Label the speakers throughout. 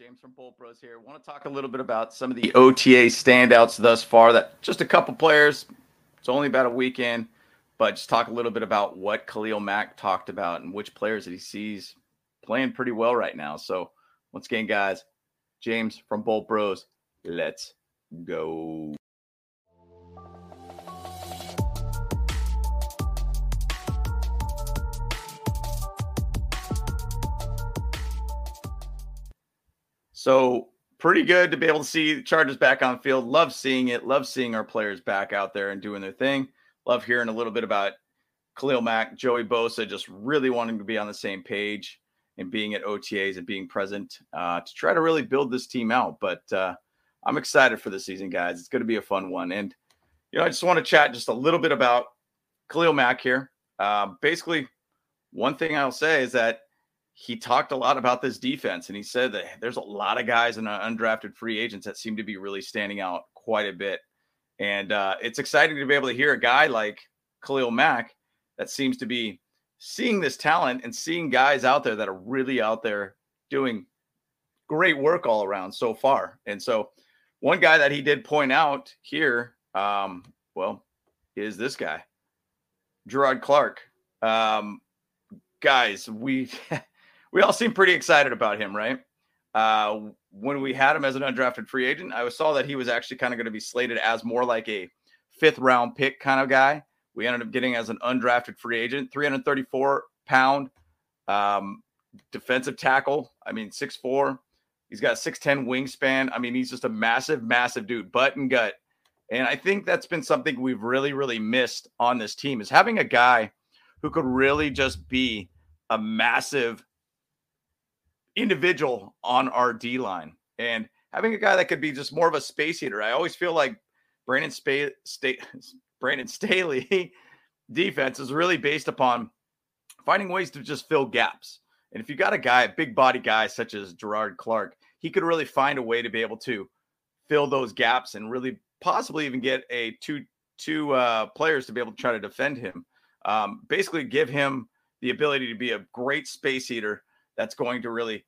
Speaker 1: James from Bolt Bros here. I want to talk a little bit about some of the OTA standouts thus far. That just a couple players. It's only about a weekend, but just talk a little bit about what Khalil Mack talked about and which players that he sees playing pretty well right now. So once again, guys, James from Bolt Bros, let's go. So pretty good to be able to see Chargers back on field. Love seeing it. Love seeing our players back out there and doing their thing. Love hearing a little bit about Khalil Mack, Joey Bosa, just really wanting to be on the same page and being at OTAs and being present uh, to try to really build this team out. But uh, I'm excited for the season, guys. It's going to be a fun one. And, you know, I just want to chat just a little bit about Khalil Mack here. Uh, basically, one thing I'll say is that he talked a lot about this defense and he said that there's a lot of guys in undrafted free agents that seem to be really standing out quite a bit. And uh, it's exciting to be able to hear a guy like Khalil Mack that seems to be seeing this talent and seeing guys out there that are really out there doing great work all around so far. And so, one guy that he did point out here, um, well, is this guy, Jerrod Clark. Um, guys, we we all seem pretty excited about him, right? Uh, when we had him as an undrafted free agent, I saw that he was actually kind of going to be slated as more like a fifth round pick kind of guy. We ended up getting as an undrafted free agent, 334 pound um, defensive tackle. I mean, six four. He's got 6'10 wingspan. I mean, he's just a massive, massive dude, butt and gut. And I think that's been something we've really, really missed on this team is having a guy who could really just be a massive individual on our D line and having a guy that could be just more of a space heater. I always feel like Brandon Spa- Sta- Brandon Staley defense is really based upon finding ways to just fill gaps. And if you got a guy, a big body guy such as Jerrod Clark, he could really find a way to be able to fill those gaps and really possibly even get a two two uh, players to be able to try to defend him. Um, basically, give him the ability to be a great space heater that's going to really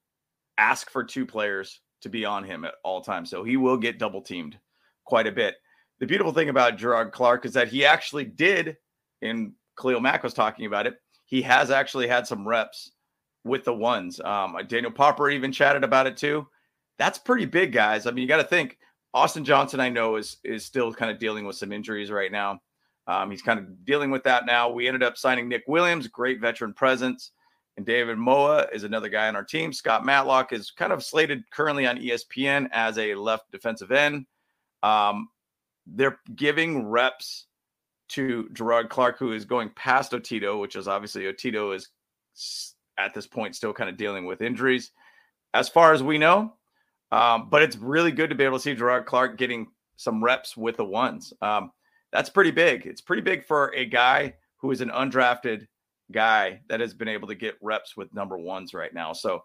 Speaker 1: ask for two players to be on him at all times. So he will get double teamed quite a bit. The beautiful thing about Jerrod Clark is that he actually did, and Khalil Mack was talking about it, he has actually had some reps with the ones. Um, Daniel Popper even chatted about it too. That's pretty big, guys. I mean, you got to think Austin Johnson, I know, is is still kind of dealing with some injuries right now. Um, he's kind of dealing with that now. We ended up signing Nick Williams, great veteran presence. And David Moa is another guy on our team. Scott Matlock is kind of slated currently on ESPN as a left defensive end. Um, they're giving reps to Jerrod Clark, who is going past Otito, which is obviously Otito is at this point still kind of dealing with injuries, as far as we know. Um, but it's really good to be able to see Jerrod Clark getting some reps with the ones. Um, that's pretty big. It's pretty big for a guy who is an undrafted guy that has been able to get reps with number ones right now. So,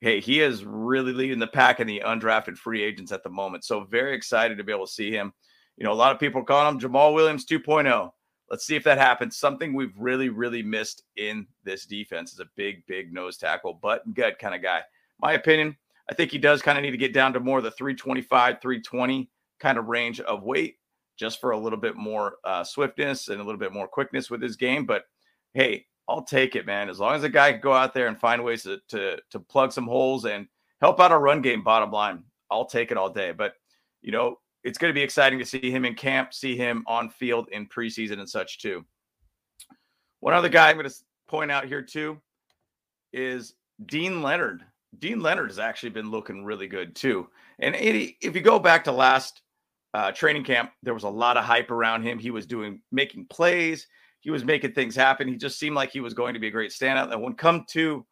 Speaker 1: hey, he is really leading the pack in the undrafted free agents at the moment. So, very excited to be able to see him. You know, a lot of people call him Jamal Williams 2.0. Let's see if that happens. Something we've really, really missed in this defense is a big, big nose tackle, butt and gut kind of guy. My opinion, I think he does kind of need to get down to more the 325, 320 kind of range of weight just for a little bit more uh, swiftness and a little bit more quickness with his game. But hey, I'll take it, man. As long as a guy can go out there and find ways to, to to plug some holes and help out our run game, bottom line, I'll take it all day. But you know, it's going to be exciting to see him in camp, see him on field in preseason and such too. One other guy I'm going to point out here too is Deane Leonard. Deane Leonard has actually been looking really good too. And if you go back to last uh, training camp, there was a lot of hype around him. He was doing making plays he was making things happen. He just seemed like he was going to be a great standout. And when come to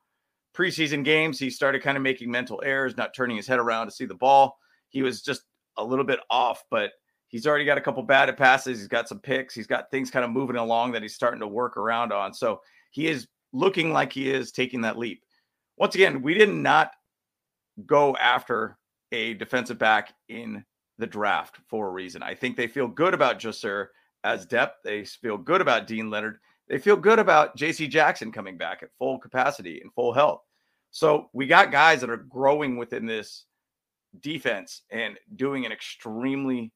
Speaker 1: preseason games, he started kind of making mental errors, not turning his head around to see the ball. He was just a little bit off, but he's already got a couple batted passes. He's got some picks. He's got things kind of moving along that he's starting to work around on. So he is looking like he is taking that leap. Once again, we did not go after a defensive back in the draft for a reason. I think they feel good about Ja'Sir as depth. They feel good about Deane Leonard. They feel good about JC Jackson coming back at full capacity and full health. So we got guys that are growing within this defense and doing an extremely,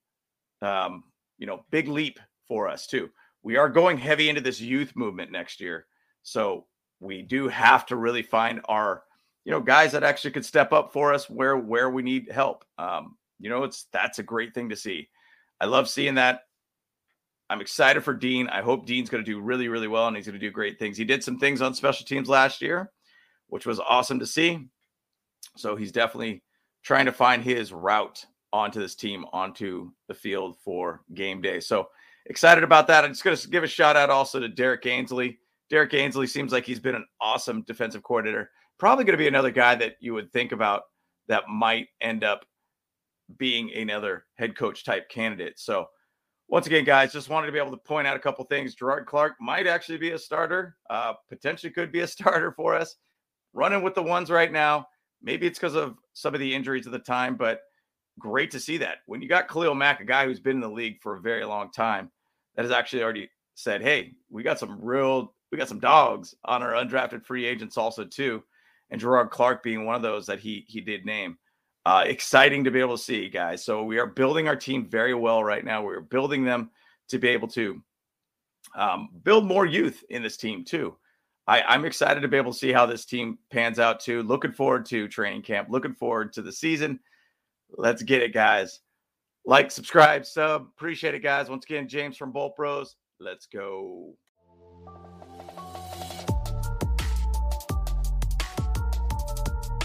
Speaker 1: um, you know, big leap for us too. We are going heavy into this youth movement next year, so we do have to really find our, you know, guys that actually could step up for us where where we need help. Um, you know, it's that's a great thing to see. I love seeing that. I'm excited for Deane. I hope Deane's going to do really, really well and he's going to do great things. He did some things on special teams last year, which was awesome to see. So he's definitely trying to find his route onto this team, onto the field for game day. So excited about that. I'm just going to give a shout out also to Derrick Ansley. Derrick Ansley seems like he's been an awesome defensive coordinator. Probably going to be another guy that you would think about that might end up being another head coach type candidate. So once again, guys, just wanted to be able to point out a couple things. Jerrod Clark might actually be a starter, uh, potentially could be a starter for us. Running with the ones right now. Maybe it's because of some of the injuries at the time, but great to see that. When you got Khalil Mack, a guy who's been in the league for a very long time, that has actually already said, "Hey, we got some real, we got some dogs on our undrafted free agents also too," and Jerrod Clark being one of those that he he did name. Uh, exciting to be able to see, guys. So we are building our team very well right now. We're building them to be able to um, build more youth in this team too. I, I'm excited to be able to see how this team pans out too. Looking forward to training camp. Looking forward to the season. Let's get it, guys. Like, subscribe, sub. Appreciate it, guys. Once again, James from Bolt Bros. Let's go.